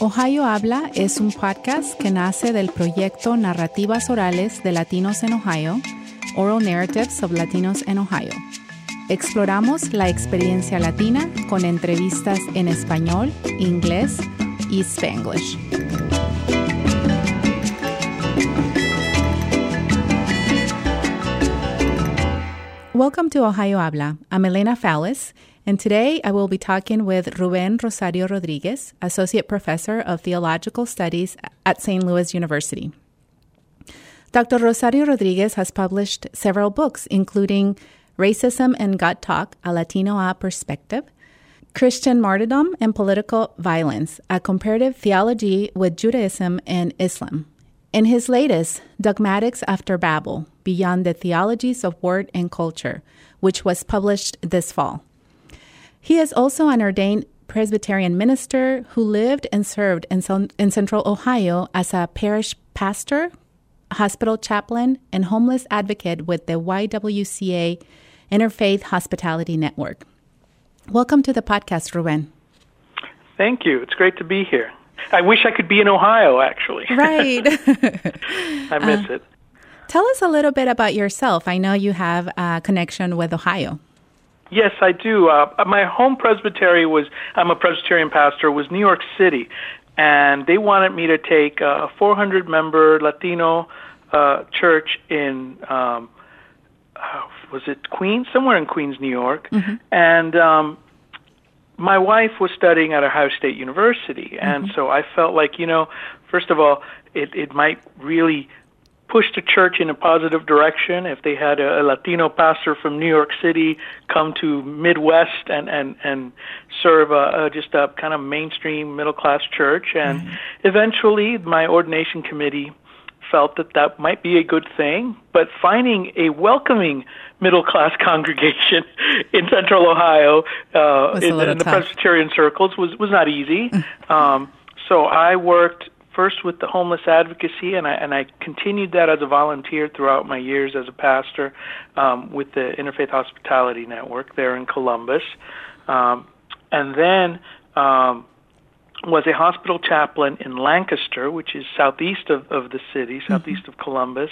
Ohio Habla es un podcast que nace del proyecto Narrativas Orales de Latinos en Ohio, Oral Narratives of Latinos in Ohio. Exploramos la experiencia latina con entrevistas en español, inglés y spanglish. Welcome to Ohio Habla. I'm Elena Fallis, and today I will be talking with Ruben Rosario Rodriguez, Associate Professor of Theological Studies at St. Louis University. Dr. Rosario Rodriguez has published several books, including Racism and God Talk, a Latino Perspective, Christian Martyrdom and Political Violence, a comparative theology with Judaism and Islam. In his latest, Dogmatics After Babel Beyond the Theologies of Word and Culture, which was published this fall. He is also an ordained Presbyterian minister who lived and served in, in central Ohio as a parish pastor, hospital chaplain, and homeless advocate with the YWCA Interfaith Hospitality Network. Welcome to the podcast, Ruben. Thank you. It's great to be here. I wish I could be in Ohio, actually. Right. I miss uh, it. Tell us a little bit about yourself. I know you have a connection with Ohio. Yes, I do. Uh, my home presbytery was, I'm a Presbyterian pastor, was New York City. And they wanted me to take a 400 member Latino uh, church in, um, uh, was it Queens? Somewhere in Queens, New York. Mm-hmm. And um, my wife was studying at Ohio State University, and mm-hmm. so I felt like, you know, first of all, it it might really push the church in a positive direction if they had a, a Latino pastor from New York City come to Midwest and and and serve a, a just a kind of mainstream middle class church, and mm-hmm. eventually my ordination committee felt that that might be a good thing, but finding a welcoming middle class congregation in central Ohio uh, in, in the Presbyterian circles was, was not easy. Mm. um, so I worked first with the homeless advocacy, and I, and I continued that as a volunteer throughout my years as a pastor um, with the Interfaith Hospitality Network there in Columbus. Um, and then um, was a hospital chaplain in Lancaster, which is southeast of, of the city, mm-hmm. southeast mm-hmm. of Columbus,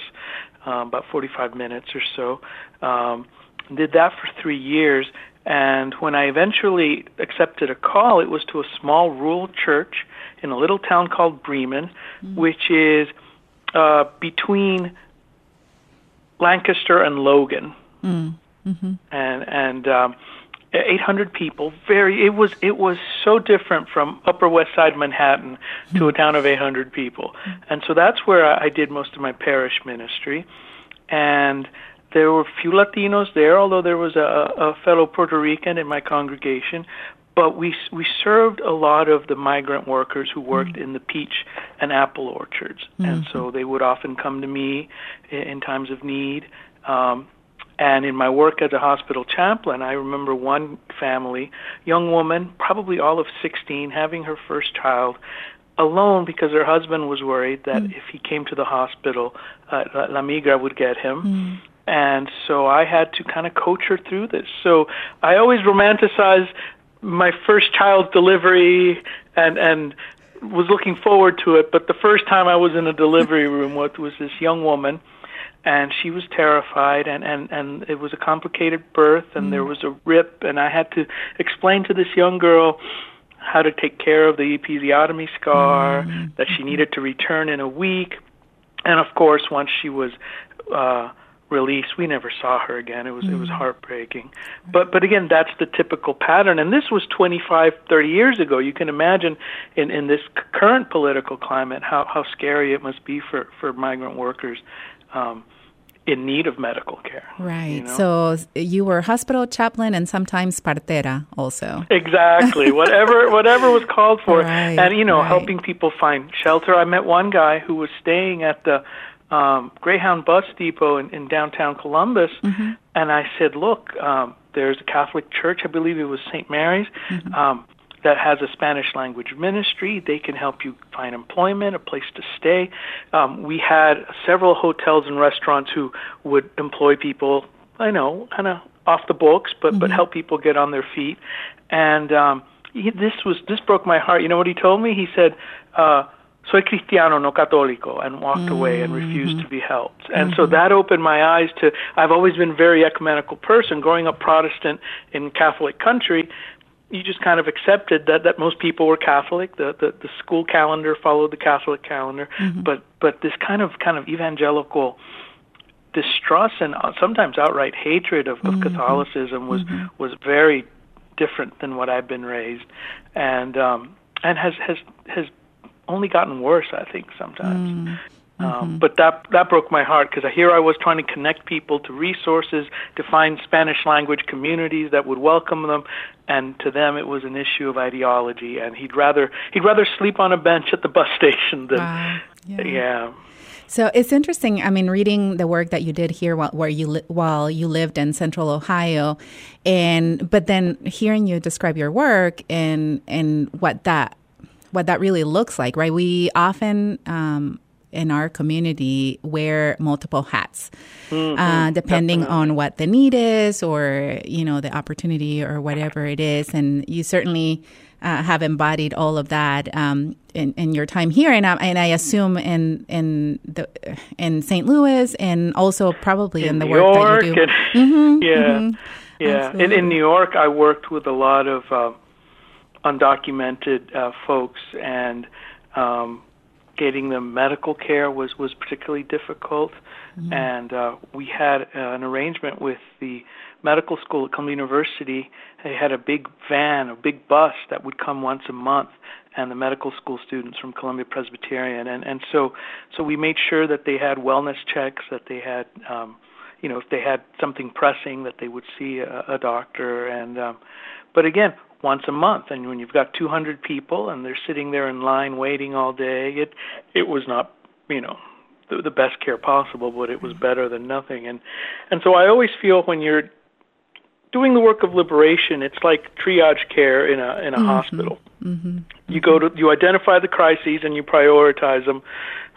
um, about 45 minutes or so. Um, did that for three years, and when I eventually accepted a call, it was to a small rural church in a little town called Bremen, mm-hmm. which is uh, between Lancaster and Logan. Mm-hmm. And and um, 800 people. Very. It was. It was so different from Upper West Side Manhattan to a town of 800 people, and so that's where I did most of my parish ministry, and there were few Latinos there, although there was a, a fellow Puerto Rican in my congregation. But we we served a lot of the migrant workers who worked mm-hmm. in the peach and apple orchards, mm-hmm. and so they would often come to me in, in times of need. Um, and in my work as a hospital chaplain, I remember one family, young woman, probably all of 16, having her first child alone because her husband was worried that mm. if he came to the hospital, uh, La Migra would get him. And so I had to kind of coach her through this. So I always romanticize my first child's delivery and and was looking forward to it. But the first time I was in a delivery room with was this young woman and she was terrified and and and it was a complicated birth and mm. there was a rip and I had to explain to this young girl how to take care of the episiotomy scar mm. that she needed to return in a week and of course once she was uh released we never saw her again it was mm. it was mm. heartbreaking but but again that's the typical pattern and this was 25 30 years ago you can imagine in in this current political climate how how scary it must be for for migrant workers um in need of medical care. Right. You know? So you were hospital chaplain and sometimes partera also. Exactly. whatever whatever was called for. Right, and you know, right. helping people find shelter. I met one guy who was staying at the um, Greyhound bus depot in, in downtown Columbus, mm-hmm. and I said, "Look, um, there's a Catholic church. I believe it was St. Mary's. Mm-hmm. Um, that has a Spanish language ministry. They can help you find employment, a place to stay. Um, we had several hotels and restaurants who would employ people, I know, kind of off the books, but mm-hmm. but help people get on their feet. And um, he, this was this broke my heart. You know what he told me? He said, uh, "Soy cristiano, no católico," and walked mm-hmm. away and refused to be helped. And mm-hmm. so that opened my eyes to. I've always been a very ecumenical person. Growing up Protestant in Catholic country, you just kind of accepted that that most people were Catholic. The the, the school calendar followed the Catholic calendar, mm-hmm. but but this kind of kind of evangelical distrust and sometimes outright hatred of, of mm-hmm. Catholicism was mm-hmm. was very different than what I've been raised, and um, and has has has only gotten worse. I think sometimes. Mm. Um, mm-hmm. but that that broke my heart because here I was trying to connect people to resources, to find Spanish language communities that would welcome them, and to them it was an issue of ideology. And he'd rather he'd rather sleep on a bench at the bus station than wow. yeah. yeah. So it's interesting. I mean, reading the work that you did here while, where you li- while you lived in Central Ohio, and but then hearing you describe your work and and what that what that really looks like, right? We often um, in our community wear multiple hats, mm-hmm, uh, depending definitely. on what the need is or you know the opportunity or whatever it is. And you certainly uh, have embodied all of that um, in, in, your time here, and I, and I assume in in the in St. Louis, and also probably in, in the New work York that you do. And, mm-hmm, yeah, mm-hmm, yeah. In, in, New York, I worked with a lot of uh, undocumented uh, folks, and um, getting them medical care was was particularly difficult. Mm-hmm. And uh, we had uh, an arrangement with the medical school at Columbia University, they had a big van, a big bus that would come once a month, and the medical school students from Columbia Presbyterian, and and so so we made sure that they had wellness checks, that they had, um, you know, if they had something pressing, that they would see a, a doctor, and um, but again, once a month and when you've got 200 people and they're sitting there in line waiting all day it it was not you know the, the best care possible but it was better than nothing and and so i always feel when you're doing the work of liberation, it's like triage care in a in a mm-hmm. hospital. Mm-hmm. You go to you identify the crises and you prioritize them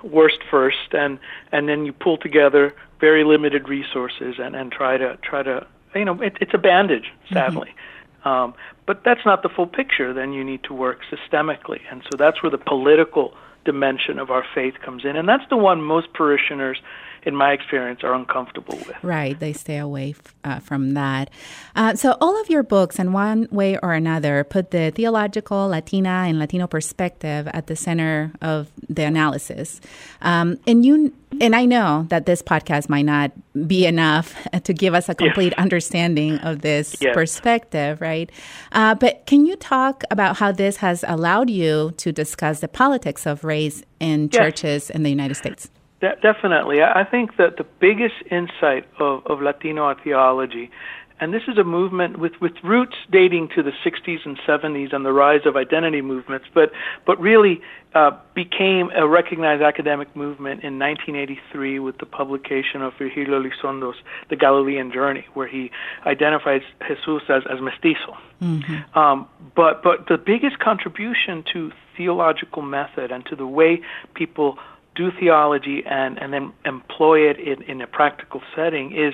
worst first, and and then you pull together very limited resources and and try to try to you know it, it's a bandage, sadly. Mm-hmm. Um, but that's not the full picture. Then you need to work systemically, and so that's where the political dimension of our faith comes in, and that's the one most parishioners in my experience, are uncomfortable with. Right, they stay away f- uh, from that. Uh, so, all of your books, in one way or another, put the theological, Latina, and Latino perspective at the center of the analysis. Um, and you, and I know that this podcast might not be enough to give us a complete yes. understanding of this yes. perspective, right? Uh, but can you talk about how this has allowed you to discuss the politics of race in yes. churches in the United States? De- definitely. I think that the biggest insight of, of Latino theology, and this is a movement with, with roots dating to the 60s and 70s and the rise of identity movements, but, but really uh, became a recognized academic movement in 1983 with the publication of Virgilio Elizondo's The Galilean Journey, where he identifies Jesus as, as mestizo. Mm-hmm. Um, but, but the biggest contribution to theological method and to the way people do theology and, and then employ it in, in a practical setting is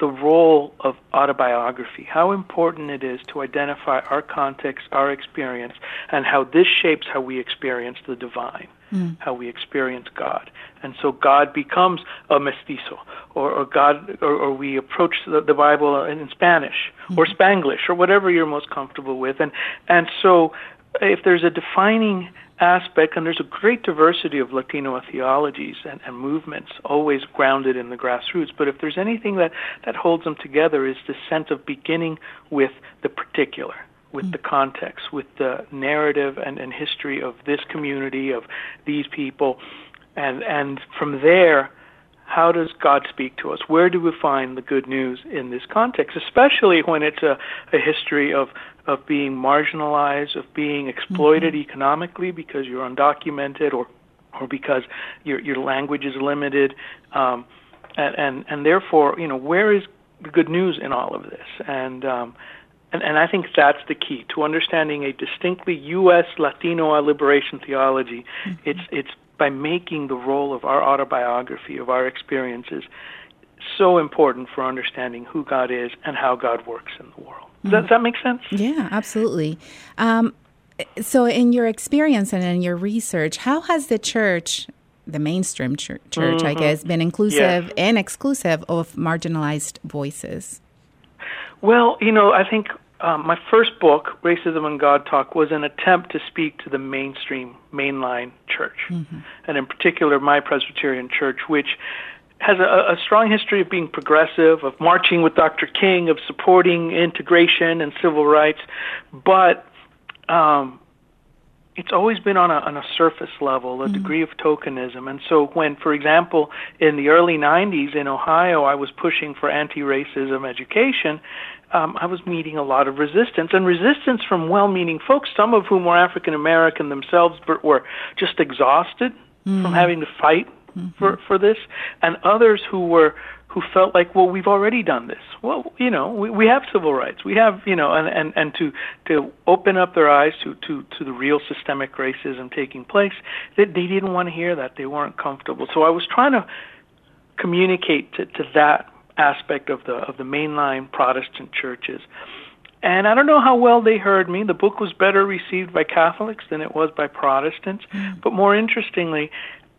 the role of autobiography, how important it is to identify our context, our experience, and how this shapes how we experience the divine, mm. how we experience God. And so God becomes a mestizo, or, or God, or, or, we approach the, the Bible in Spanish mm. or Spanglish or whatever you're most comfortable with. And and so, if there's a defining aspect, and there's a great diversity of Latino theologies and, and movements, always grounded in the grassroots. But if there's anything that, that holds them together, is the sense of beginning with the particular, with the context, with the narrative and, and history of this community, of these people, and and from there how does God speak to us? Where do we find the good news in this context, especially when it's a, a history of of being marginalized, of being exploited mm-hmm. economically because you're undocumented or or because your your language is limited, um, and, and and therefore you know where is the good news in all of this and um, and, and I think that's the key to understanding a distinctly U.S. Latino liberation theology. Mm-hmm. It's it's by making the role of our autobiography of our experiences so important for understanding who God is and how God works in the world. Does, that make sense? Yeah, absolutely. Um, So, in your experience and in your research, how has the church, the mainstream church, church mm-hmm. I guess, been inclusive yes. and exclusive of marginalized voices? Well, you know, I think um, my first book, Racism and God Talk, was an attempt to speak to the mainstream, mainline church, mm-hmm. and in particular, my Presbyterian church, which has a, a strong history of being progressive, of marching with Dr. King, of supporting integration and civil rights, but um, it's always been on a on a surface level, a mm-hmm. degree of tokenism. And so when, for example, in the early 90s in Ohio, I was pushing for anti-racism education, um, I was meeting a lot of resistance, and resistance from well-meaning folks, some of whom were African American themselves, but were just exhausted mm-hmm. from having to fight mm-hmm. for for this, and others who were who felt like, well, we've already done this. Well, you know, we, we have civil rights. We have, you know, and, and, and to to open up their eyes to, to, to the real systemic racism taking place, they, they didn't want to hear that. They weren't comfortable. So I was trying to communicate to, to that aspect of the of the mainline Protestant churches. And I don't know how well they heard me. The book was better received by Catholics than it was by Protestants. Mm. But more interestingly,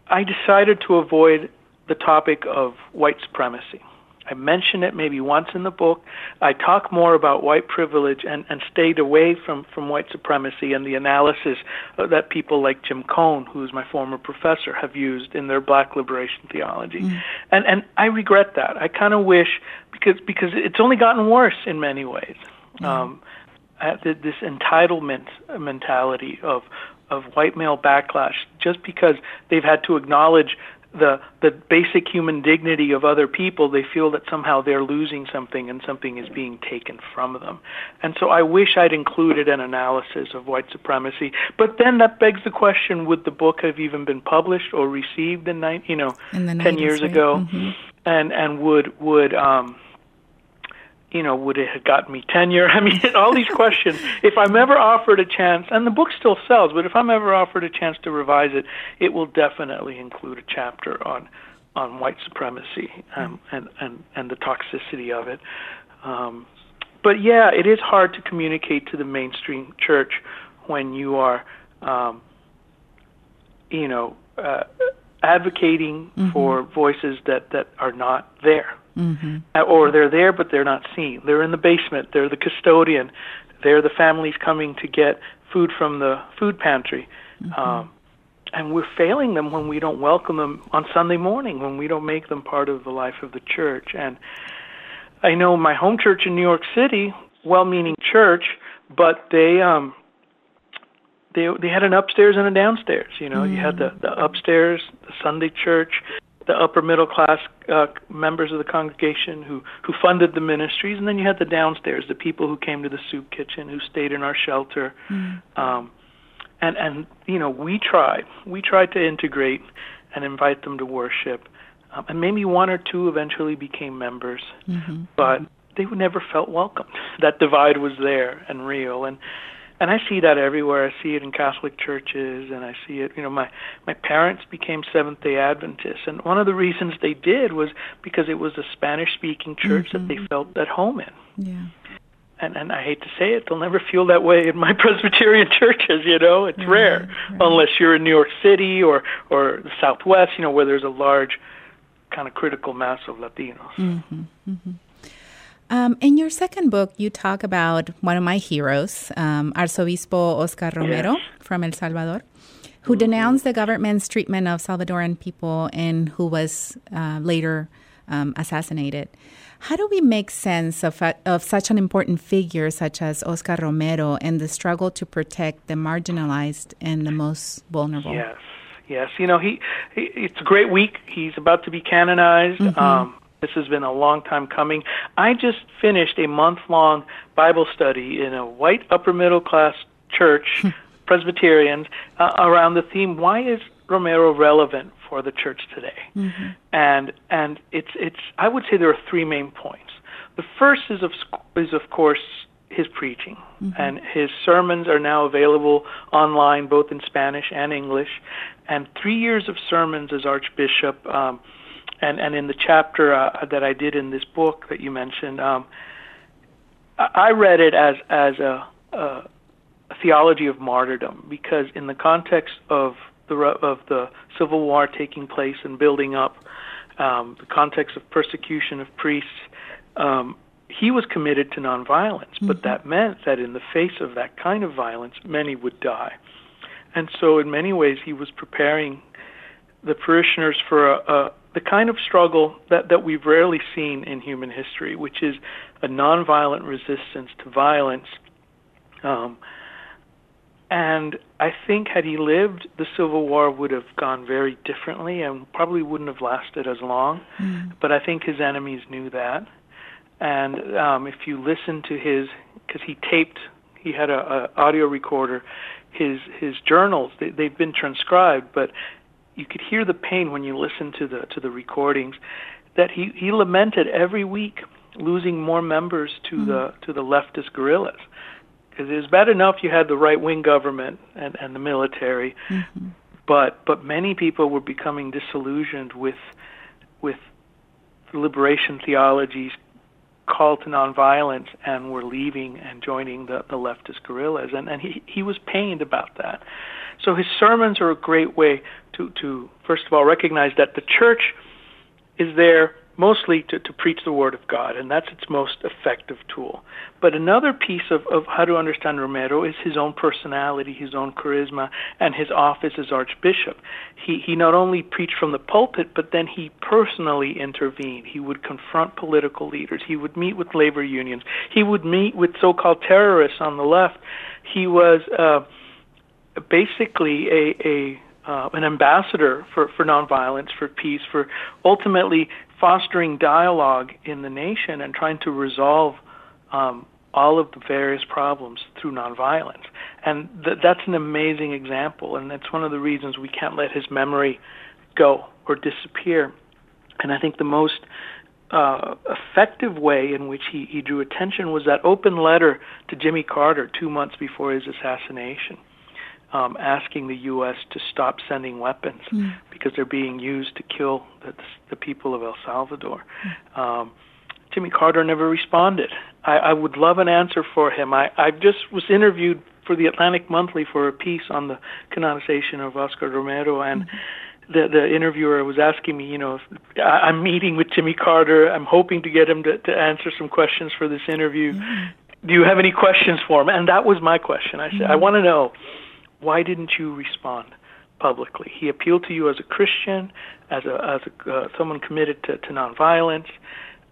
I decided to avoid the topic of white supremacy. I mention it maybe once in the book. I talk more about white privilege and, and stayed away from, from white supremacy and the analysis that people like Jim Cone, who's my former professor, have used in their black liberation theology. Mm. And and I regret that. I kind of wish because because it's only gotten worse in many ways. Mm. Um, this entitlement mentality of of white male backlash just because they've had to acknowledge the the basic human dignity of other people, they feel that somehow they're losing something and something is being taken from them. And so I wish I'd included an analysis of white supremacy. But then that begs the question: Would the book have even been published or received in nine, you know, in ten 90s, years right? ago? Mm-hmm. And and would would um you know, would it have gotten me tenure? I mean, all these questions. If I'm ever offered a chance, and the book still sells, but if I'm ever offered a chance to revise it, it will definitely include a chapter on on white supremacy um, and and and the toxicity of it. Um, but yeah, it is hard to communicate to the mainstream church when you are, um, you know, uh, advocating mm-hmm. for voices that that are not there. Mm-hmm. Or they're there but they're not seen. They're in the basement. They're the custodian. They're the families coming to get food from the food pantry. Mm-hmm. Um, and we're failing them when we don't welcome them on Sunday morning, when we don't make them part of the life of the church. And I know my home church in New York City, well-meaning church, but they um they they had an upstairs and a downstairs. You know, mm. you had the the upstairs, the Sunday church, the upper middle class uh, members of the congregation who who funded the ministries, and then you had the downstairs, the people who came to the soup kitchen, who stayed in our shelter, mm. um, and and you know we tried we tried to integrate and invite them to worship, um, and maybe one or two eventually became members, mm-hmm. but they never felt welcomed. That divide was there and real, and and I see that everywhere. I see it in Catholic churches, and I see it. You know, my my parents became Seventh Day Adventists, and one of the reasons they did was because it was a Spanish-speaking church mm-hmm. that they mm-hmm. felt at home in. Yeah. And and I hate to say it, they'll never feel that way in my Presbyterian churches. You know, it's rare right. unless you're in New York City or or the Southwest. You know, where there's a large kind of critical mass of Latinos. Mm-hmm. Mm-hmm. Um, in your second book, you talk about one of my heroes, um, Arzobispo Oscar Romero yes. from El Salvador, who mm-hmm. denounced the government's treatment of Salvadoran people and who was uh, later um, assassinated. How do we make sense of, of such an important figure such as Oscar Romero and the struggle to protect the marginalized and the most vulnerable? Yes, yes. You know, he, he it's a great week. He's about to be canonized. Mm-hmm. Um, this has been a long time coming. I just finished a month long Bible study in a white upper middle class church, hmm. Presbyterians, uh, around the theme why is Romero relevant for the church today? Mm-hmm. And and it's it's I would say there are three main points. The first is of is of course his preaching, mm-hmm. and his sermons are now available online both in Spanish and English. And three years of sermons as Archbishop. Um, and and in the chapter uh, that I did in this book that you mentioned, um, I read it as as a, a, theology of martyrdom because in the context of the of the civil war taking place and building up, um, the context of persecution of priests, um, he was committed to nonviolence. Mm-hmm. But that meant that in the face of that kind of violence, many would die, and so in many ways he was preparing the parishioners for a the kind of struggle that, that we've rarely seen in human history, which is a nonviolent resistance to violence. Um, and I think had he lived, the Civil War would have gone very differently and probably wouldn't have lasted as long. Mm. But I think his enemies knew that. And um, if you listen to his, because he taped, he had a, a audio recorder, his his journals. They, they've been transcribed, but you could hear the pain when you listen to the to the recordings. That he he lamented every week losing more members to mm-hmm. the to the leftist guerrillas because it was bad enough you had the right wing government and, and the military, mm-hmm. but but many people were becoming disillusioned with with liberation theologies call to nonviolence and were leaving and joining the, the leftist guerrillas and, and he, he was pained about that. So his sermons are a great way to, to first of all recognize that the church is there mostly to, to preach the Word of God, and that's its most effective tool. But another piece of, of how to understand Romero is his own personality, his own charisma, and his office as Archbishop. He, he not only preached from the pulpit, but then he personally intervened. He would confront political leaders, he would meet with labor unions, he would meet with so called terrorists on the left. He was uh, basically a, a uh, an ambassador for, for nonviolence, for peace, for ultimately fostering dialogue in the nation and trying to resolve um, all of the various problems through nonviolence. And th- that's an amazing example, and that's one of the reasons we can't let his memory go or disappear. And I think the most uh, effective way in which he, he drew attention was that open letter to Jimmy Carter two months before his assassination um, asking the U.S. to stop sending weapons mm. because they're being used to kill the, the people of El Salvador. Mm. Um, Jimmy Carter never responded. I, I would love an answer for him. I, I just was interviewed for the Atlantic Monthly for a piece on the canonization of Oscar Romero, and mm-hmm. the the interviewer was asking me, you know, if I, I'm meeting with Jimmy Carter. I'm hoping to get him to, to answer some questions for this interview. Mm-hmm. Do you have any questions for him? And that was my question. I said, mm-hmm. I want to know why didn't you respond publicly? He appealed to you as a Christian, as a as a, uh, someone committed to, to nonviolence,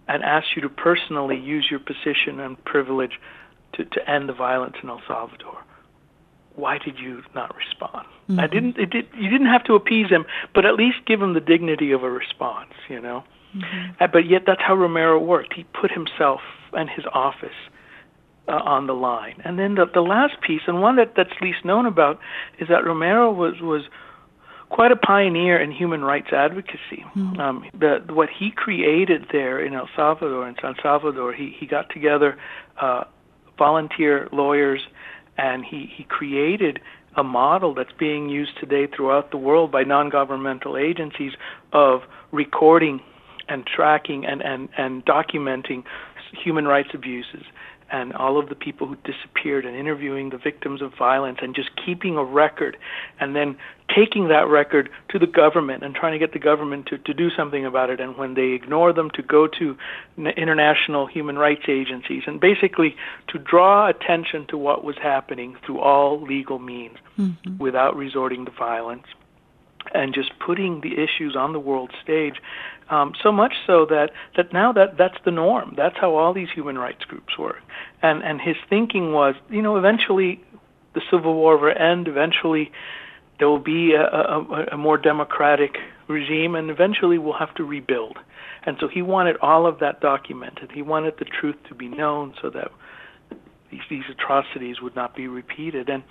and asked you to personally use your position and privilege to, to end the violence in El Salvador. Why did you not respond? Mm-hmm. I didn't. It did. You didn't have to appease him, but at least give him the dignity of a response. You know. Mm-hmm. Uh, but yet, that's how Romero worked. He put himself and his office uh, on the line. And then the, the last piece, and one that, that's least known about, is that Romero was was quite a pioneer in human rights advocacy. Mm. Um, the, what he created there in El Salvador, in San Salvador, he, he got together uh, volunteer lawyers, and he, he created a model that's being used today throughout the world by non-governmental agencies of recording and tracking and, and, and documenting human rights abuses and all of the people who disappeared and interviewing the victims of violence and just keeping a record and then taking that record to the government and trying to get the government to, to do something about it and when they ignore them to go to international human rights agencies and basically to draw attention to what was happening through all legal means mm-hmm. without resorting to violence and just putting the issues on the world stage um, so much so that, that now that that's the norm. That's how all these human rights groups work. And and his thinking was, you know, eventually the Civil War will end. Eventually there will be a, a, a more democratic regime, and eventually we'll have to rebuild. And so he wanted all of that documented. He wanted the truth to be known so that these, these atrocities would not be repeated. And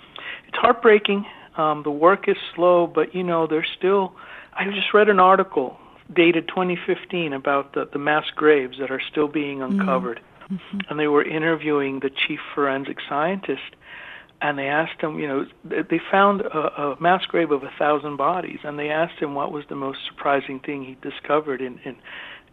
it's heartbreaking. Um, the work is slow, but you know, there's still. I just read an article dated 2015 about the, the mass graves that are still being mm-hmm. uncovered. Mm-hmm. And they were interviewing the chief forensic scientist, and they asked him, you know, they found a, a mass grave of a thousand bodies, and they asked him what was the most surprising thing he discovered in in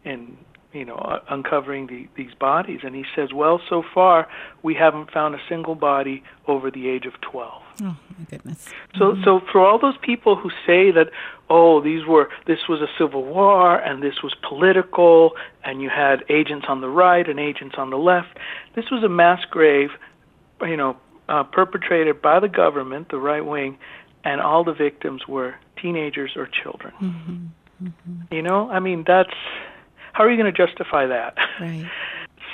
in you know, uh, uncovering the, these bodies. And he says, well, so far we haven't found a single body over the age of 12. Oh my goodness! So, mm-hmm. so for all those people who say that, oh, these were this was a civil war and this was political, and you had agents on the right and agents on the left, this was a mass grave, you know, uh, perpetrated by the government, the right wing, and all the victims were teenagers or children. Mm-hmm. Mm-hmm. You know, I mean, that's how are you going to justify that? Right.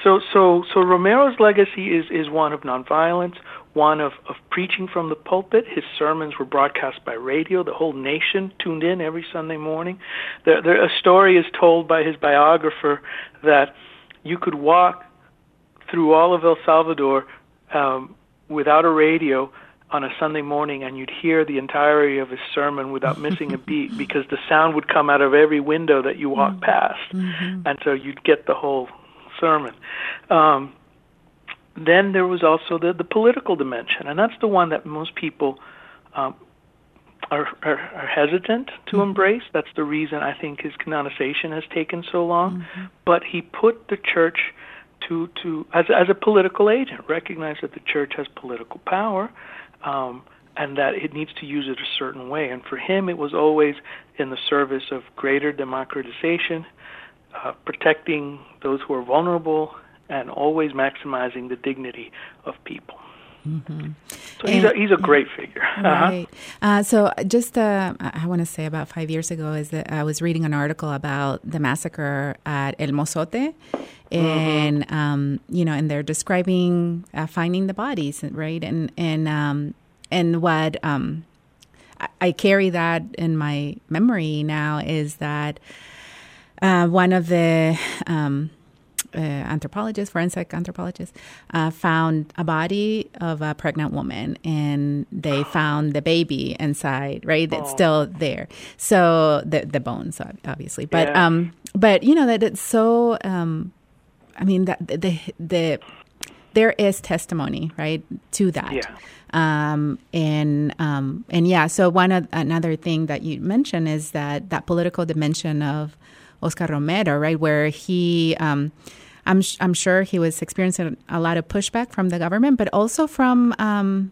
So, so, so Romero's legacy is is one of nonviolence, one of, of preaching from the pulpit. His sermons were broadcast by radio. The whole nation tuned in every Sunday morning. There, there, a story is told by his biographer that you could walk through all of El Salvador um, without a radio on a Sunday morning and you'd hear the entirety of his sermon without missing a beat because the sound would come out of every window that you walked mm-hmm. past. Mm-hmm. And so you'd get the whole sermon. Um, then there was also the, the political dimension, and that's the one that most people um, are, are, are hesitant to mm-hmm. embrace. That's the reason I think his canonization has taken so long. Mm-hmm. But he put the church to to as as a political agent, recognize that the church has political power, um, and that it needs to use it a certain way. And for him, it was always in the service of greater democratization, uh, protecting those who are vulnerable, and always maximizing the dignity of people. Mm-hmm. So he's a, he's a great figure. Uh-huh. Right. Uh, so just uh, I want to say about five years ago is that I was reading an article about the massacre at El Mozote, and mm-hmm. um, you know, and they're describing uh, finding the bodies, right? And and um, and what um, I, I, carry that in my memory now is that uh, one of the um, uh, anthropologists, forensic anthropologists, uh, found a body of a pregnant woman, and they found the baby inside. Right, that's oh. still there. So the the bones, obviously, but yeah. um, but you know that it's so um, I mean that the the there is testimony right to that. Yeah. Um, and um, and yeah, so one another thing that you mentioned is that that political dimension of Oscar Romero, right, where he, um, I'm I'm sure he was experiencing a lot of pushback from the government, but also from um,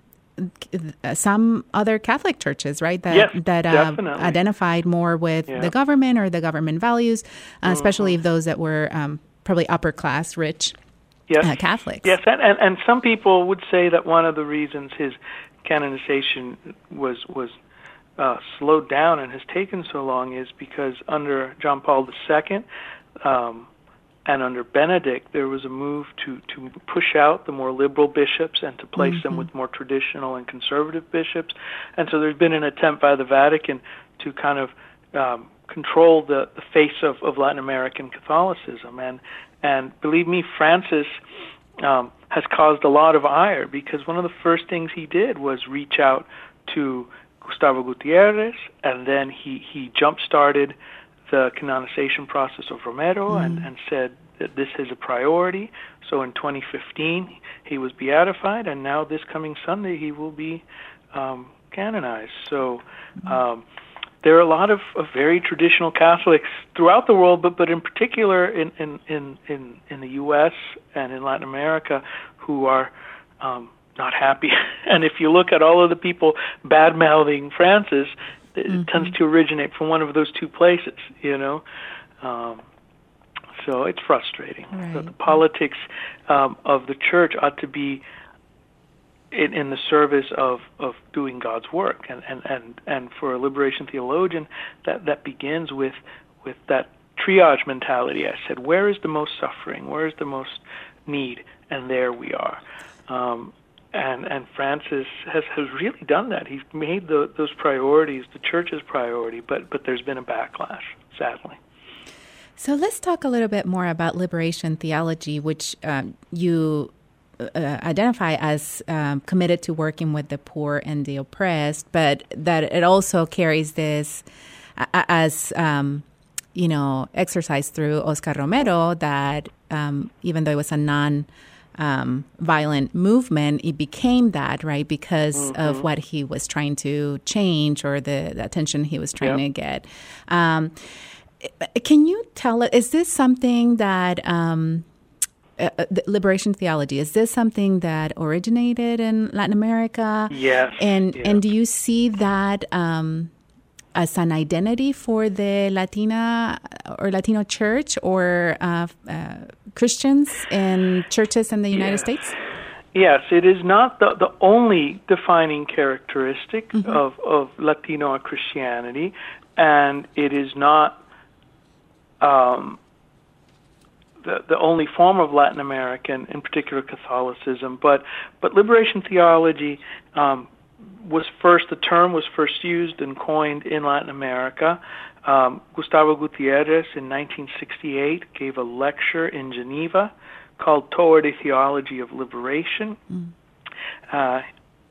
some other Catholic churches, right? That yes, that uh, identified more with yeah. the government or the government values, uh, mm-hmm. especially those that were um, probably upper class, rich yes. Uh, Catholics. Yes, and, and and some people would say that one of the reasons his canonization was was uh, slowed down and has taken so long is because under John Paul II um, and under Benedict, there was a move to, to push out the more liberal bishops and to place mm-hmm. them with more traditional and conservative bishops. And so there's been an attempt by the Vatican to kind of um, control the, the face of, of Latin American Catholicism. And and believe me, Francis um, has caused a lot of ire because one of the first things he did was reach out to Gustavo Gutierrez, and then he he jump started the canonization process of Romero mm. and, and said that this is a priority. So in 2015, he was beatified, and now this coming Sunday, he will be um, canonized. So. Um, there are a lot of, of very traditional Catholics throughout the world, but but in particular in in in in, in the U.S. and in Latin America, who are um, not happy. and if you look at all of the people bad mouthing Francis, it mm-hmm. tends to originate from one of those two places. You know. Um, so it's frustrating. Right. So the politics um, of the church ought to be in, in the service of, of doing God's work. And, and, and, and for a liberation theologian, that, that begins with, with that triage mentality. I said, where is the most suffering? Where is the most need? And there we are. Um, and and Francis has has really done that. He's made the, those priorities the church's priority, but but there's been a backlash, sadly. So let's talk a little bit more about liberation theology, which um, you uh, identify as um, committed to working with the poor and the oppressed, but that it also carries this as um, you know exercise through Oscar Romero that um, even though it was a non um, violent movement, it became that, right? Because mm-hmm. of what he was trying to change or the, the attention he was trying yep. to get. Um, can you tell us, is this something that, um, uh, uh liberation theology is this something that originated in Latin America? Yes. And yeah. and do you see that um, as an identity for the Latina or Latino church or uh, uh, Christians in churches in the United. States? Yes, it is not the, the only defining characteristic mm-hmm. of, of Latino Christianity, and it is not um, the, the only form of Latin American, in particular Catholicism, but but liberation theology um, was first the term was first used and coined in Latin America. Um, Gustavo Gutierrez in 1968 gave a lecture in Geneva called Toward a Theology of Liberation. Mm. Uh,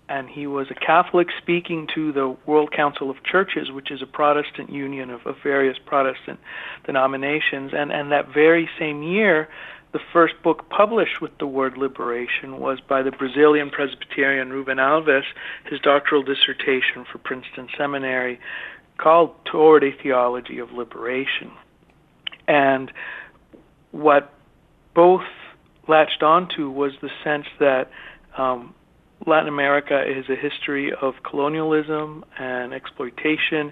and he was a Catholic speaking to the World Council of Churches, which is a Protestant union of, of various Protestant denominations. And, and that very same year, the first book published with the word liberation was by the Brazilian Presbyterian Rubem Alves, his doctoral dissertation for Princeton Seminary, called Toward a Theology of Liberation. And what both latched onto was the sense that um, Latin America is a history of colonialism and exploitation,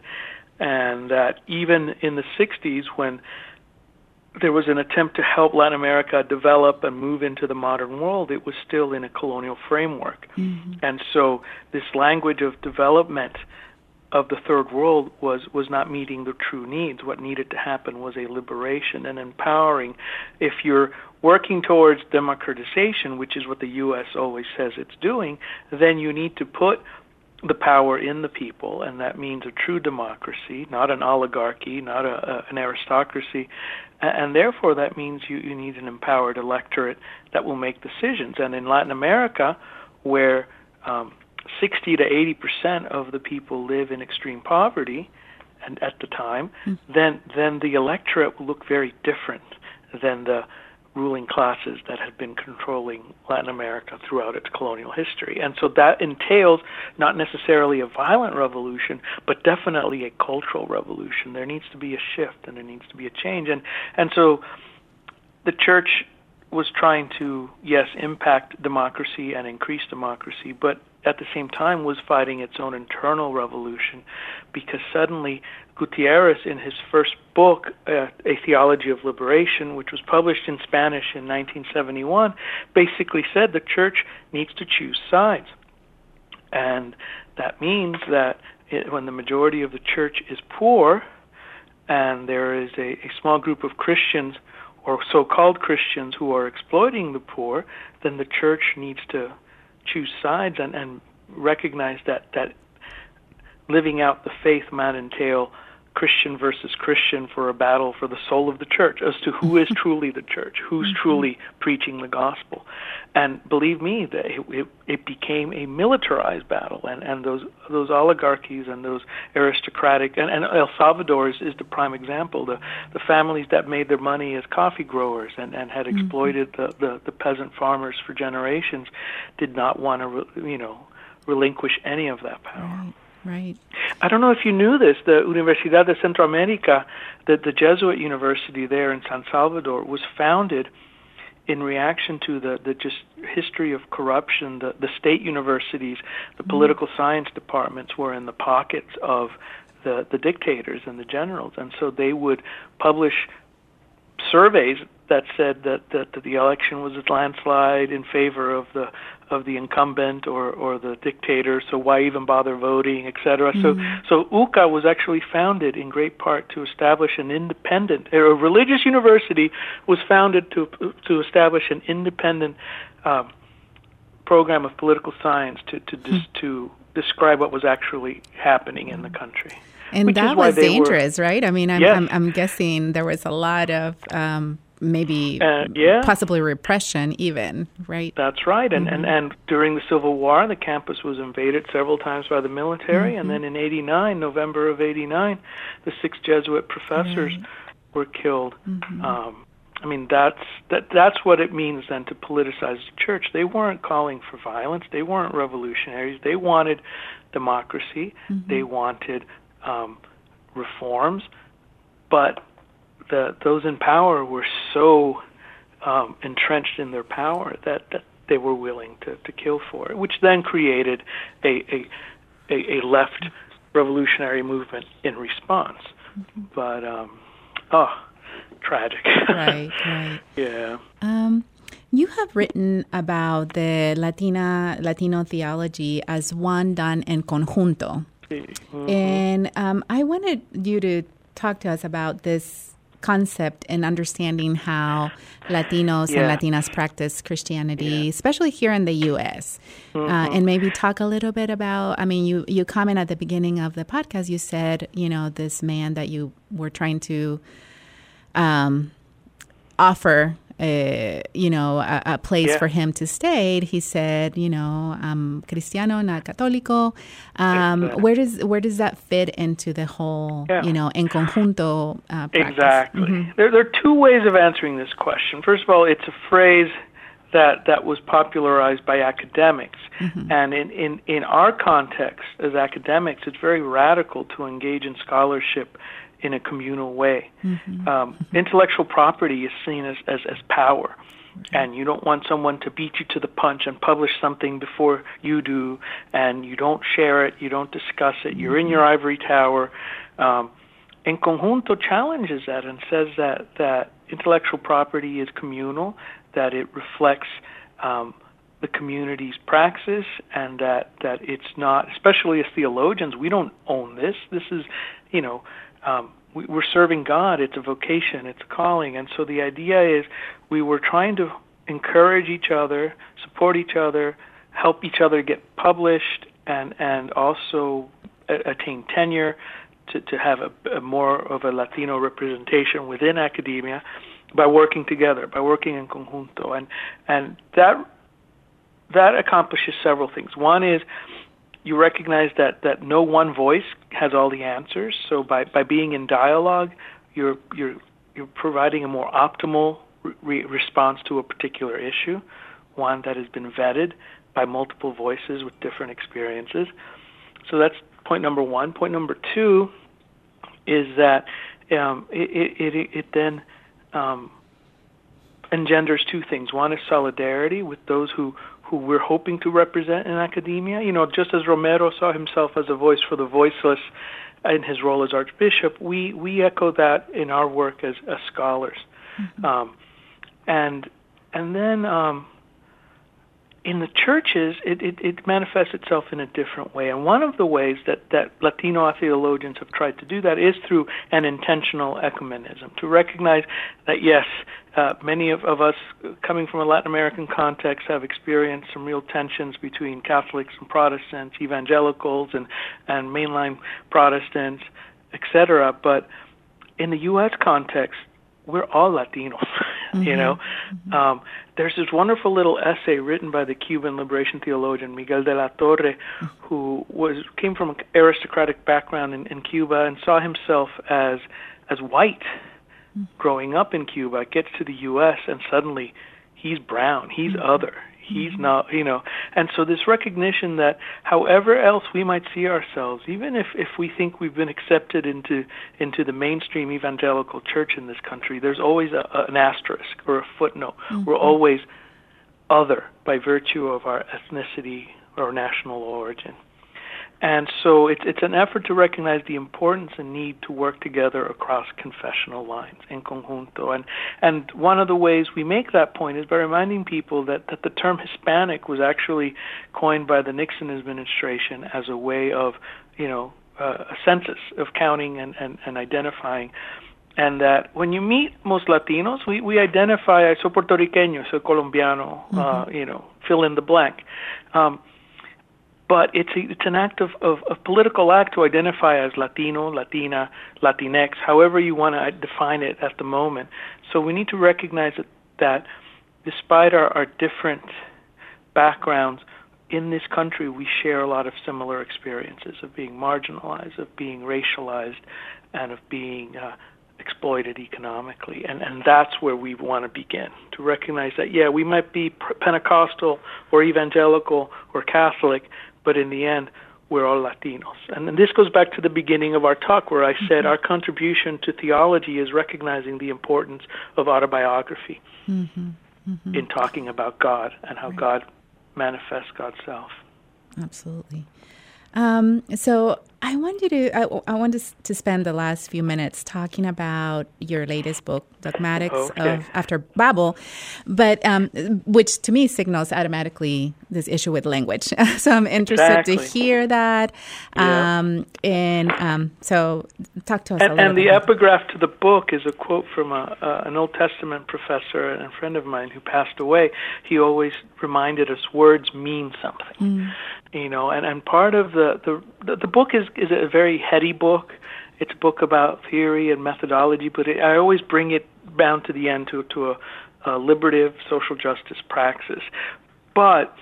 and that even in the 60s, when there was an attempt to help Latin America develop and move into the modern world, it was still in a colonial framework. Mm-hmm. And so, this language of development of the third world was was not meeting the true needs. What needed to happen was a liberation and empowering. If you're working towards democratization, which is what the U.S. always says it's doing, then you need to put the power in the people, and that means a true democracy, not an oligarchy, not a, a, an aristocracy, and, and therefore that means you, you need an empowered electorate that will make decisions. And in Latin America, where um, 60 to 80 percent of the people live in extreme poverty, and at the time, mm-hmm. then then the electorate will look very different than the ruling classes that had been controlling Latin America throughout its colonial history. And so that entails not necessarily a violent revolution, but definitely a cultural revolution. There needs to be a shift and there needs to be a change. And and so the church was trying to yes impact democracy and increase democracy, but at the same time was fighting its own internal revolution because suddenly Gutierrez, in his first book, uh, A Theology of Liberation, which was published in Spanish in 1971, basically said the church needs to choose sides. And that means that it, when the majority of the church is poor, and there is a, a small group of Christians or so called Christians who are exploiting the poor, then the church needs to choose sides and, and recognize that, that living out the faith might entail Christian versus Christian for a battle for the soul of the church as to who is truly the church, who's mm-hmm. truly preaching the gospel. And believe me, that it, it, became a militarized battle, and, and those those oligarchies and those aristocratic and, and El Salvador is, is the prime example. The the families that made their money as coffee growers and, and had mm-hmm. exploited mm-hmm. the, the the peasant farmers for generations did not want to you know relinquish any of that power. Right. Right. I don't know if you knew this. The Universidad de Centroamérica, the, the Jesuit university there in San Salvador, was founded in reaction to the, the just history of corruption. The, the state universities, the mm-hmm. political science departments were in the pockets of the, the dictators and the generals, and so they would publish surveys that said that, that, the election was a landslide in favor of the of the incumbent or, or the dictator, so why even bother voting, etc. Mm-hmm. So so UCA was actually founded in great part to establish an independent a religious university was founded to to establish an independent um, program of political science to to dis, mm-hmm. to describe what was actually happening in the country. And Which that was dangerous, were, right? I mean, I'm, yes. I'm, I'm guessing there was a lot of um, maybe uh, yeah. possibly repression even right that's right and, mm-hmm. and and during the civil war the campus was invaded several times by the military mm-hmm. and then in 89 november of 89 the six jesuit professors right. were killed mm-hmm. um, I mean that's that that's what it means then to politicize the church. They weren't calling for violence. They weren't revolutionaries. They wanted democracy. Mm-hmm. They wanted um, reforms, but the those in power were so um, entrenched in their power that, that they were willing to, to kill for it, which then created a, a, a, a left revolutionary movement in response. Mm-hmm. But, um, oh, tragic. Right, right. yeah. Um, you have written about the Latina Latino theology as one done en conjunto, mm-hmm. and um, I wanted you to talk to us about this concept and understanding how Latinos yeah. and Latinas practice Christianity, yeah. especially here in the U.S. Uh, mm-hmm. Uh, and maybe talk a little bit about. I mean, you you comment at the beginning of the podcast. You said, you know, this man that you were trying to um, offer uh, you know, a, a place yeah. for him to stay. He said, you know, I'm cristiano, not católico. Um, where does where does that fit into the whole, yeah. you know, en conjunto? Uh, exactly. Mm-hmm. There, there are two ways of answering this question. First of all, it's a phrase that that was popularized by academics, mm-hmm. and in, in in our context as academics, it's very radical to engage in scholarship in a communal way. Mm-hmm. Um, intellectual property is seen as, as, as power. And you don't want someone to beat you to the punch and publish something before you do, and you don't share it, you don't discuss it. You're in your ivory tower. Um, En Conjunto challenges that and says that, that intellectual property is communal, that it reflects um, the community's praxis, and that, that it's not, especially as theologians, we don't own this. This is, you know, um, we, we're serving God. It's a vocation. It's a calling. And so the idea is we were trying to encourage each other, support each other, help each other get published, and and also a- attain tenure to to have a, a more of a Latino representation within academia by working together, by working in conjunto, and and that that accomplishes several things. One is you recognize that that no one voice has all the answers. So by by being in dialogue, you're you're you're providing a more optimal re- response to a particular issue, one that has been vetted by multiple voices with different experiences. So that's point number one. Point number two is that um, it, it, it, it then um, engenders two things. One is solidarity with those who who we're hoping to represent in academia. You know, just as Romero saw himself as a voice for the voiceless in his role as archbishop, we we echo that in our work as as scholars, mm-hmm. um, and and then um, in the churches, it, it, it manifests itself in a different way. And one of the ways that, that Latino theologians have tried to do that is through an intentional ecumenism, to recognize that, yes, uh, many of, of us coming from a Latin American context have experienced some real tensions between Catholics and Protestants, evangelicals and, and mainline Protestants, etc. But in the U.S. context, we're all Latinos, mm-hmm. you know. Mm-hmm. Um, there's this wonderful little essay written by the Cuban liberation theologian Miguel de la Torre, who was came from an aristocratic background in, in Cuba and saw himself as as white growing up in Cuba. Gets to the U.S. and suddenly he's brown, he's mm-hmm. other, he's not you know. And so this recognition that however else we might see ourselves even if if we think we've been accepted into into the mainstream evangelical church in this country there's always a, an asterisk or a footnote. Mm-hmm. we're always other by virtue of our ethnicity or national origin and so it's it's an effort to recognize the importance and need to work together across confessional lines in conjunto. And and one of the ways we make that point is by reminding people that, that the term Hispanic was actually coined by the Nixon administration as a way of, you know, uh, a census of counting and, and, and identifying and that when you meet most Latinos, we, we identify as soy puertorriqueño, soy colombiano, uh, mm-hmm. uh, you know, fill in the blank. Um, but it's a, it's an act of, of, of political act to identify as Latino, Latina, Latinx, however you want to define it at the moment. So we need to recognize that, that despite our, our different backgrounds, in this country we share a lot of similar experiences of being marginalized, of being racialized, and of being uh, exploited economically. And, and that's where we want to begin to recognize that, yeah, we might be Pentecostal or evangelical or Catholic, but in the end, we're all Latinos. And, and this goes back to the beginning of our talk where I said mm-hmm. our contribution to theology is recognizing the importance of autobiography mm-hmm. Mm-hmm. in talking about God and how right. God manifests God's self. Absolutely. Um, so I wanted to I, I want to, to spend the last few minutes talking about your latest book, Dogmatics okay. of After Babel, but um, which to me signals automatically this issue with language. so I'm interested exactly. to hear that. Yeah. Um, and um, so talk to us. And, and the epigraph to the book is a quote from a, uh, an Old Testament professor and a friend of mine who passed away. He always reminded us words mean something. Mm. You know, and, and part of the, the the book is is a very heady book. It's a book about theory and methodology, but it, I always bring it down to the end to to a, a liberative social justice praxis. But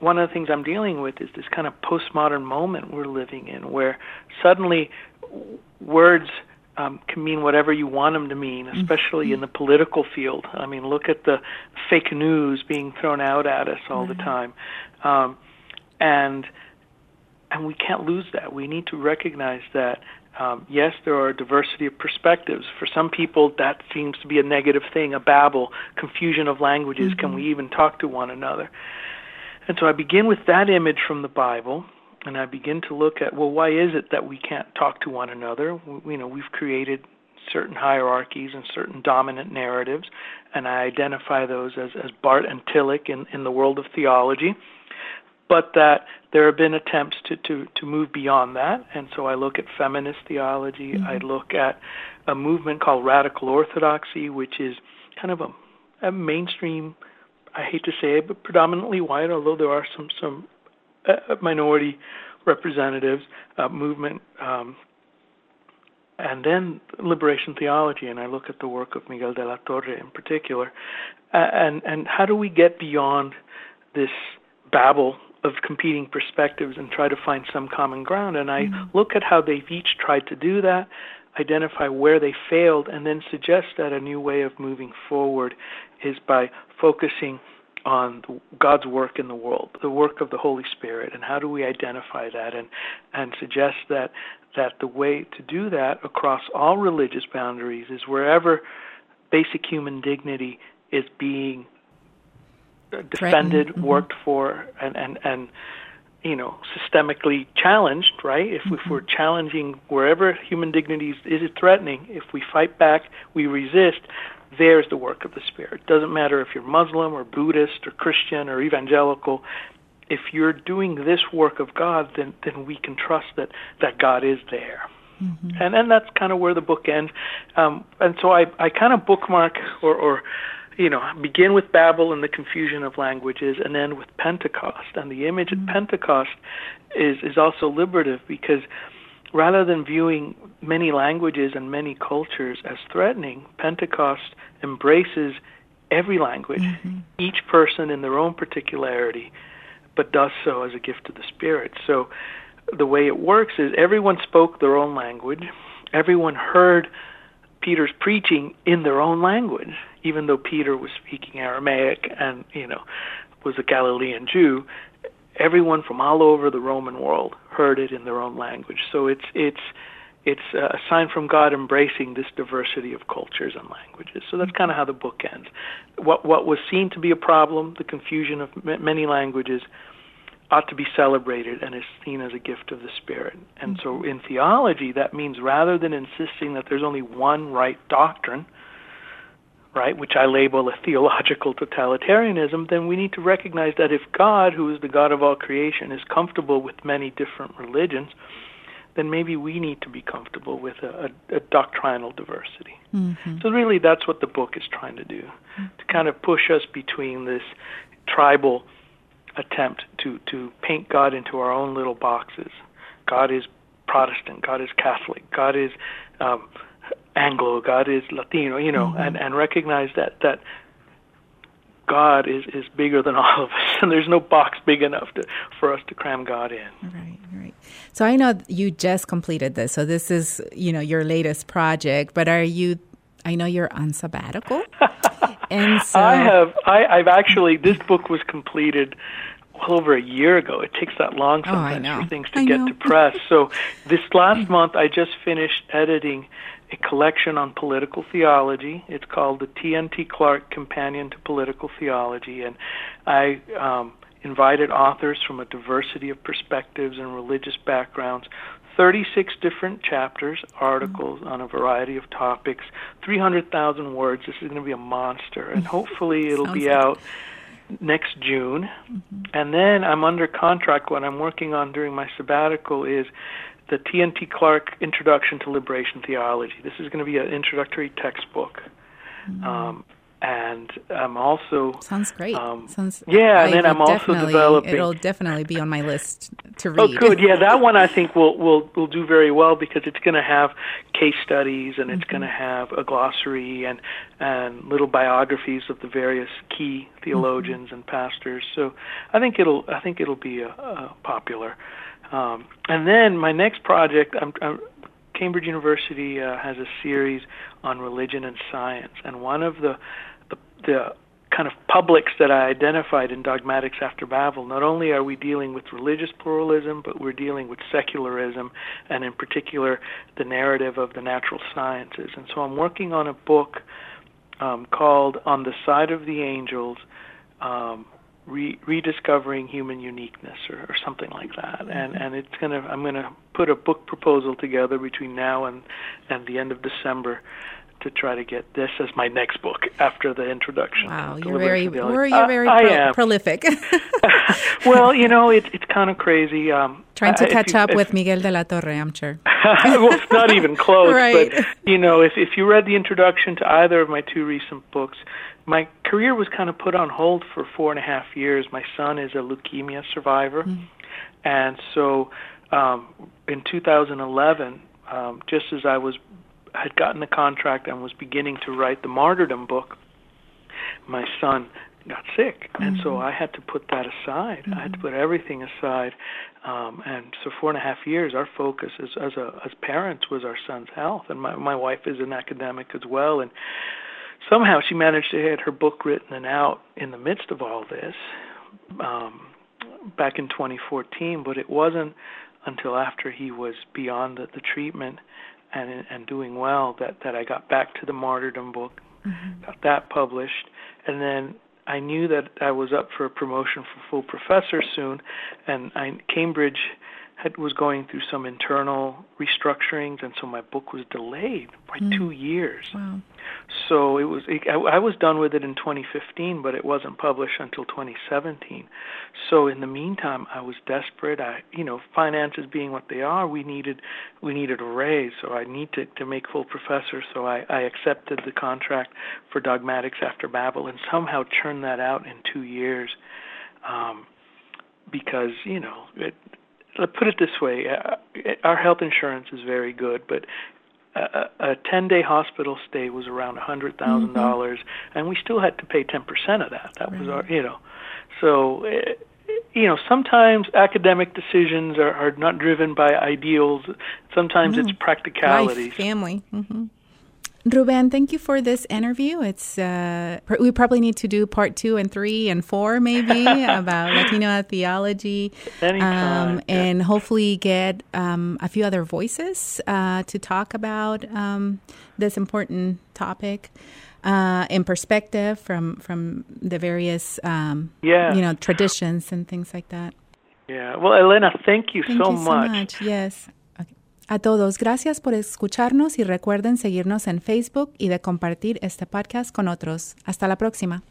one of the things I'm dealing with is this kind of postmodern moment we're living in, where suddenly words um, can mean whatever you want them to mean, especially mm-hmm. in the political field. I mean, look at the fake news being thrown out at us all mm-hmm. the time, um, and and we can't lose that. We need to recognize that. Um, yes, there are a diversity of perspectives. For some people, that seems to be a negative thing, a babble, confusion of languages. Mm-hmm. Can we even talk to one another? And so I begin with that image from the Bible, and I begin to look at well, why is it that we can't talk to one another? We, you know, we've created certain hierarchies and certain dominant narratives, and I identify those as, as Barth and Tillich in, in the world of theology but that there have been attempts to, to, to move beyond that. And so I look at feminist theology. Mm-hmm. I look at a movement called radical orthodoxy, which is kind of a, a mainstream, I hate to say it, but predominantly white, although there are some, some uh, minority representatives, uh, movement. Um, and then liberation theology, and I look at the work of Miguel de la Torre in particular, uh, and and how do we get beyond this babble of competing perspectives and try to find some common ground. And I mm-hmm. look at how they've each tried to do that, identify where they failed, and then suggest that a new way of moving forward is by focusing on God's work in the world, the work of the Holy Spirit, and how do we identify that, and and suggest that that the way to do that across all religious boundaries is wherever basic human dignity is being defended, mm-hmm. worked for, and and and you know systemically challenged. Right? If, mm-hmm. if we're challenging wherever human dignity is, is threatening, if we fight back, we resist. There's the work of the Spirit. It Doesn't matter if you're Muslim or Buddhist or Christian or evangelical. If you're doing this work of God, then then we can trust that that God is there. Mm-hmm. And and that's kind of where the book ends. Um, and so I I kind of bookmark or or you know, begin with Babel and the confusion of languages, and end with Pentecost. And the image mm-hmm. at Pentecost is is also liberative because rather than viewing many languages and many cultures as threatening, Pentecost embraces every language, mm-hmm. each person in their own particularity, but does so as a gift of the Spirit. So the way it works is everyone spoke their own language, everyone heard Peter's preaching in their own language, even though Peter was speaking Aramaic and you know was a Galilean Jew. Everyone from all over the Roman world heard it in their own language. So it's it's it's a sign from God embracing this diversity of cultures and languages. So that's kind of how the book ends. What what was seen to be a problem, the confusion of many languages, ought to be celebrated and is seen as a gift of the Spirit. And so mm-hmm. in theology, that means rather than insisting that there's only one right doctrine, right, which I label a theological totalitarianism, then we need to recognize that if God, who is the God of all creation, is comfortable with many different religions, then maybe we need to be comfortable with a, a, a doctrinal diversity. Mm-hmm. So really, that's what the book is trying to do, mm-hmm. to kind of push us between this tribal attempt to to paint God into our own little boxes. God is Protestant. God is Catholic. God is um, Anglo. God is Latino. You know, mm-hmm. and and recognize that that God is is bigger than all of us, and there's no box big enough to for us to cram God in. Right, right. So I know you just completed this, so this is you know your latest project. But are you? I know you're on sabbatical, and so I have. I, I've actually this book was completed well over a year ago. It takes that long Oh, sometimes know. for things to I get know. to press. So this last month, I just finished editing a collection on political theology. It's called the T&T Clark Companion to Political Theology, and I um, invited authors from a diversity of perspectives and religious backgrounds. 36 different chapters, articles on a variety of topics, 300,000 words. This is going to be a monster, and mm-hmm. hopefully it'll be like out next June. Mm-hmm. And then I'm under contract. What I'm working on during my sabbatical is the T&T Clark Introduction to Liberation Theology. This is going to be an introductory textbook. Mm-hmm. Um, and I'm also Sounds great. Um, Sounds yeah, and then I'm also developing- It'll definitely be on my list to read. Oh, good. Yeah, that one I think will will will do very well because it's going to have case studies and it's going to have a glossary and and little biographies of the various key theologians and pastors. So I think it'll I think it'll be uh, uh, popular. Um, and then my next project, I'm, I'm, Cambridge University uh, has a series on religion and science, and one of the the, the kind of publics that I identified in Dogmatics After Babel, not only are we dealing with religious pluralism, but we're dealing with secularism, and in particular, the narrative of the natural sciences. And so I'm working on a book um, called On the Side of the Angels. Um, Re- rediscovering human uniqueness or, or something like that and and it's going to I'm going to put a book proposal together between now and and the end of December to try to get this as my next book after the introduction. Wow, you're very, you're, Uh, very pro- prolific. well, you know, it's it's kind of crazy. Um, Trying uh, to if catch you- up if- with Miguel de la Torre, I'm sure. well, it's not even close. Right. But you know, if if you read the introduction to either of my two recent books, my career was kind of put on hold for four and a half years. My son is a leukemia survivor, and so um, in 2011, um, just as I was had gotten the contract and was beginning to write the martyrdom book, my son got sick, and so I had to put that aside. I had to put everything aside, um, and so four and a half years, our focus as as a as parents was our son's health, and my my wife is an academic as well, and somehow she managed to get her book written and out in the midst of all this um, back in 2014. But it wasn't until after he was beyond the, the treatment and and doing well that that I got back to the martyrdom book, got that published, and then I knew that I was up for a promotion for full professor soon, and I, Cambridge had, was going through some internal restructurings, and so my book was delayed by two years. Wow. So it was it, I, I was done with it in 2015, but it wasn't published until 2017. So in the meantime, I was desperate. I, you know, finances being what they are, we needed we needed a raise. So I need to to make full professor. So I, I accepted the contract for Dogmatics After Babel and somehow churned that out in two years. Um, because you know, it, let's put it this way: uh, our health insurance is very good, but a, a 10 day hospital stay was around a hundred thousand dollars and we still had to pay 10% of that. That was our you know. So eh, you know sometimes academic decisions are, are not driven by ideals. Sometimes it's practicalities. Life, family. hmm Ruben, thank you for this interview. It's uh, we probably need to do part two and three and four, maybe about Latino theology, Anytime, um, and hopefully get um, a few other voices uh, to talk about um, this important topic uh, in perspective from from the various um, Yeah. you know traditions and things like that. yeah well elena thank you Thank so you so much much. Yes. A todos, gracias por escucharnos y recuerden seguirnos en Facebook y de compartir este podcast con otros. Hasta la próxima.